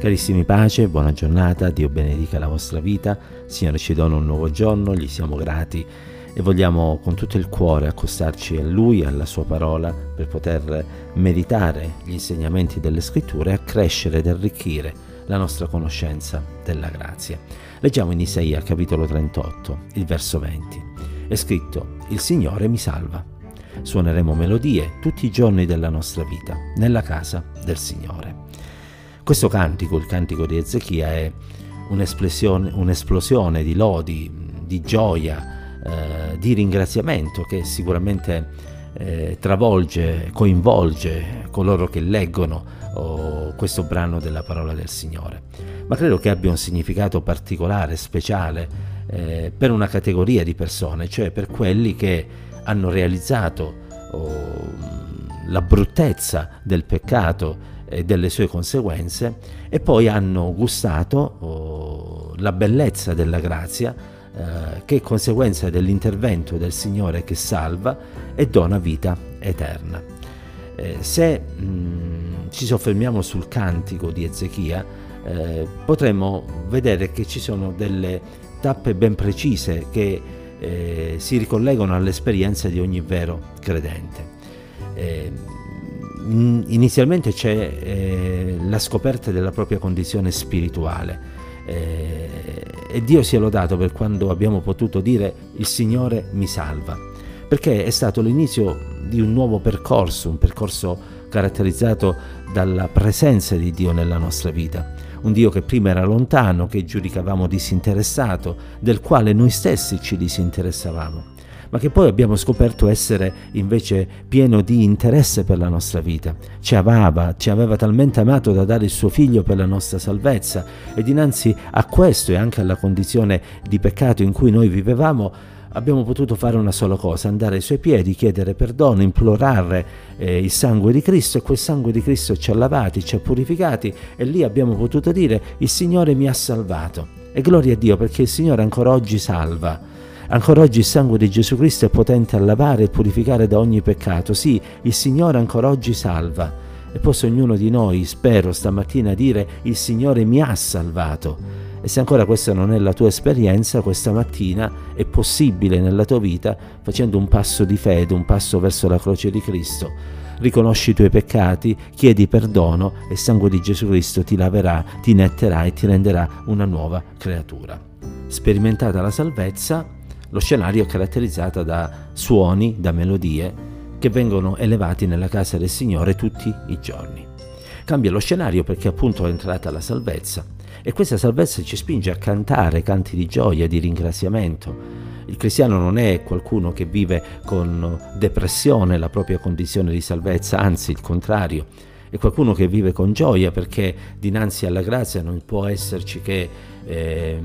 Carissimi pace, buona giornata, Dio benedica la vostra vita, Signore ci dona un nuovo giorno, gli siamo grati e vogliamo con tutto il cuore accostarci a Lui, alla Sua parola, per poter meditare gli insegnamenti delle scritture e accrescere ed arricchire la nostra conoscenza della grazia. Leggiamo in Isaia capitolo 38, il verso 20. È scritto, Il Signore mi salva. Suoneremo melodie tutti i giorni della nostra vita, nella casa del Signore. Questo cantico, il cantico di Ezechia, è un'esplosione, un'esplosione di lodi, di gioia, eh, di ringraziamento che sicuramente eh, travolge, coinvolge coloro che leggono oh, questo brano della parola del Signore. Ma credo che abbia un significato particolare, speciale, eh, per una categoria di persone, cioè per quelli che hanno realizzato oh, la bruttezza del peccato e delle sue conseguenze e poi hanno gustato oh, la bellezza della grazia eh, che è conseguenza dell'intervento del Signore che salva e dona vita eterna. Eh, se mh, mm, ci soffermiamo sul cantico di Ezechia, eh, potremmo vedere che ci sono delle tappe ben precise che eh, si ricollegano all'esperienza di ogni vero credente. Inizialmente c'è eh, la scoperta della propria condizione spirituale. Eh, e Dio sia lodato per quando abbiamo potuto dire il Signore mi salva, perché è stato l'inizio di un nuovo percorso, un percorso caratterizzato dalla presenza di Dio nella nostra vita, un Dio che prima era lontano, che giudicavamo disinteressato, del quale noi stessi ci disinteressavamo ma che poi abbiamo scoperto essere invece pieno di interesse per la nostra vita. Ci amava, ci aveva talmente amato da dare il suo figlio per la nostra salvezza e dinanzi a questo e anche alla condizione di peccato in cui noi vivevamo, abbiamo potuto fare una sola cosa, andare ai suoi piedi, chiedere perdono, implorare eh, il sangue di Cristo e quel sangue di Cristo ci ha lavati, ci ha purificati e lì abbiamo potuto dire il Signore mi ha salvato. E gloria a Dio perché il Signore ancora oggi salva. Ancora oggi il sangue di Gesù Cristo è potente a lavare e purificare da ogni peccato. Sì, il Signore ancora oggi salva. E possa ognuno di noi, spero, stamattina dire il Signore mi ha salvato. E se ancora questa non è la tua esperienza, questa mattina è possibile nella tua vita facendo un passo di fede, un passo verso la croce di Cristo. Riconosci i tuoi peccati, chiedi perdono e il sangue di Gesù Cristo ti laverà, ti netterà e ti renderà una nuova creatura. Sperimentata la salvezza, lo scenario è caratterizzato da suoni, da melodie che vengono elevati nella casa del Signore tutti i giorni. Cambia lo scenario perché appunto è entrata la salvezza e questa salvezza ci spinge a cantare canti di gioia, di ringraziamento. Il cristiano non è qualcuno che vive con depressione la propria condizione di salvezza, anzi il contrario, è qualcuno che vive con gioia perché dinanzi alla grazia non può esserci che eh,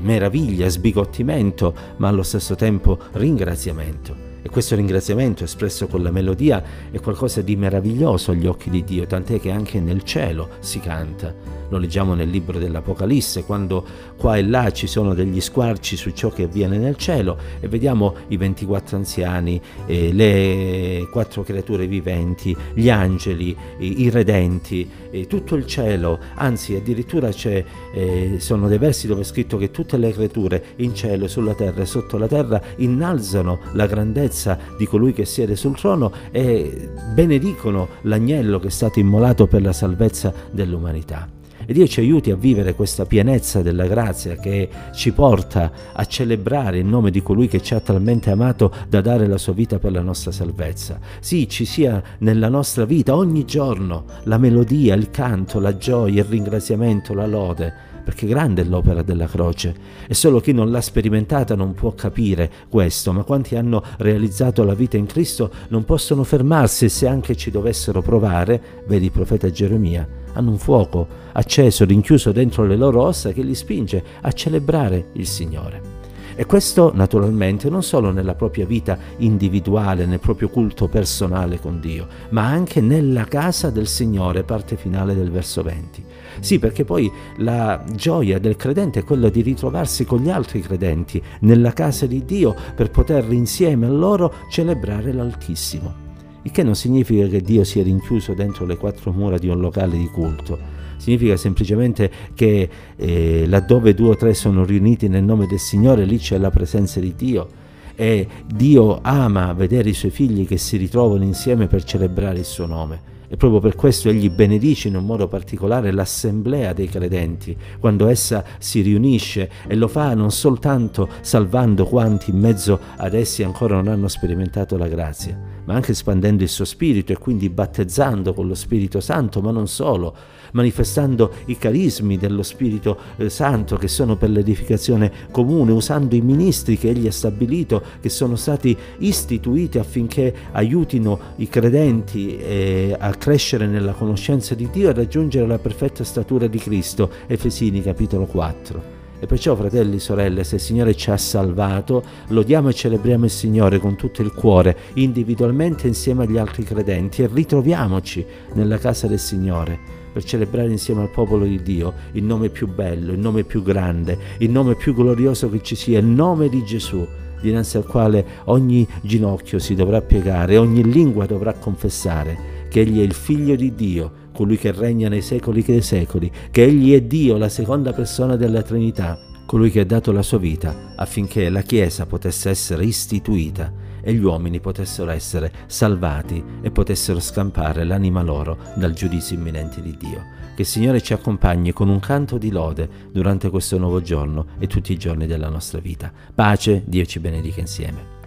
meraviglia, sbigottimento, ma allo stesso tempo ringraziamento. E questo ringraziamento espresso con la melodia è qualcosa di meraviglioso agli occhi di Dio, tant'è che anche nel cielo si canta lo leggiamo nel libro dell'Apocalisse, quando qua e là ci sono degli squarci su ciò che avviene nel cielo e vediamo i 24 anziani, eh, le quattro creature viventi, gli angeli, i, i redenti, eh, tutto il cielo, anzi addirittura eh, sono dei versi dove è scritto che tutte le creature in cielo, sulla terra e sotto la terra innalzano la grandezza di colui che siede sul trono e benedicono l'agnello che è stato immolato per la salvezza dell'umanità. E Dio ci aiuti a vivere questa pienezza della grazia che ci porta a celebrare il nome di colui che ci ha talmente amato da dare la sua vita per la nostra salvezza. Sì, ci sia nella nostra vita ogni giorno la melodia, il canto, la gioia, il ringraziamento, la lode perché grande è l'opera della croce e solo chi non l'ha sperimentata non può capire questo, ma quanti hanno realizzato la vita in Cristo non possono fermarsi se anche ci dovessero provare, vedi il profeta Geremia, hanno un fuoco acceso, rinchiuso dentro le loro ossa che li spinge a celebrare il Signore. E questo naturalmente non solo nella propria vita individuale, nel proprio culto personale con Dio, ma anche nella casa del Signore, parte finale del verso 20. Sì, perché poi la gioia del credente è quella di ritrovarsi con gli altri credenti nella casa di Dio per poter insieme a loro celebrare l'Altissimo. Il che non significa che Dio sia rinchiuso dentro le quattro mura di un locale di culto. significa semplicemente che eh, laddove due o tre sono riuniti nel nome del Signore, lì c'è la presenza di Dio e Dio ama vedere i suoi figli che si ritrovano insieme per celebrare il suo nome. E proprio per questo egli benedice in un modo particolare l'assemblea dei credenti, quando essa si riunisce e lo fa non soltanto salvando quanti in mezzo ad essi ancora non hanno sperimentato la grazia, ma anche espandendo il suo spirito e quindi battezzando con lo Spirito Santo, ma non solo, manifestando i carismi dello Spirito eh, Santo che sono per l'edificazione comune, usando i ministri che egli ha stabilito, che sono stati istituiti affinché aiutino i credenti eh, a crescere nella conoscenza di Dio e raggiungere la perfetta statura di Cristo. Efesini capitolo 4. E perciò, fratelli e sorelle, se il Signore ci ha salvato, lodiamo e celebriamo il Signore con tutto il cuore, individualmente insieme agli altri credenti, e ritroviamoci nella casa del Signore per celebrare insieme al popolo di Dio il nome più bello, il nome più grande, il nome più glorioso che ci sia, il nome di Gesù dinanzi al quale ogni ginocchio si dovrà piegare, ogni lingua dovrà confessare che Egli è il Figlio di Dio, colui che regna nei secoli dei secoli, che Egli è Dio, la seconda persona della Trinità, colui che ha dato la sua vita affinché la Chiesa potesse essere istituita e gli uomini potessero essere salvati e potessero scampare l'anima loro dal giudizio imminente di Dio. Che il Signore ci accompagni con un canto di lode durante questo nuovo giorno e tutti i giorni della nostra vita. Pace, Dio ci benedica insieme.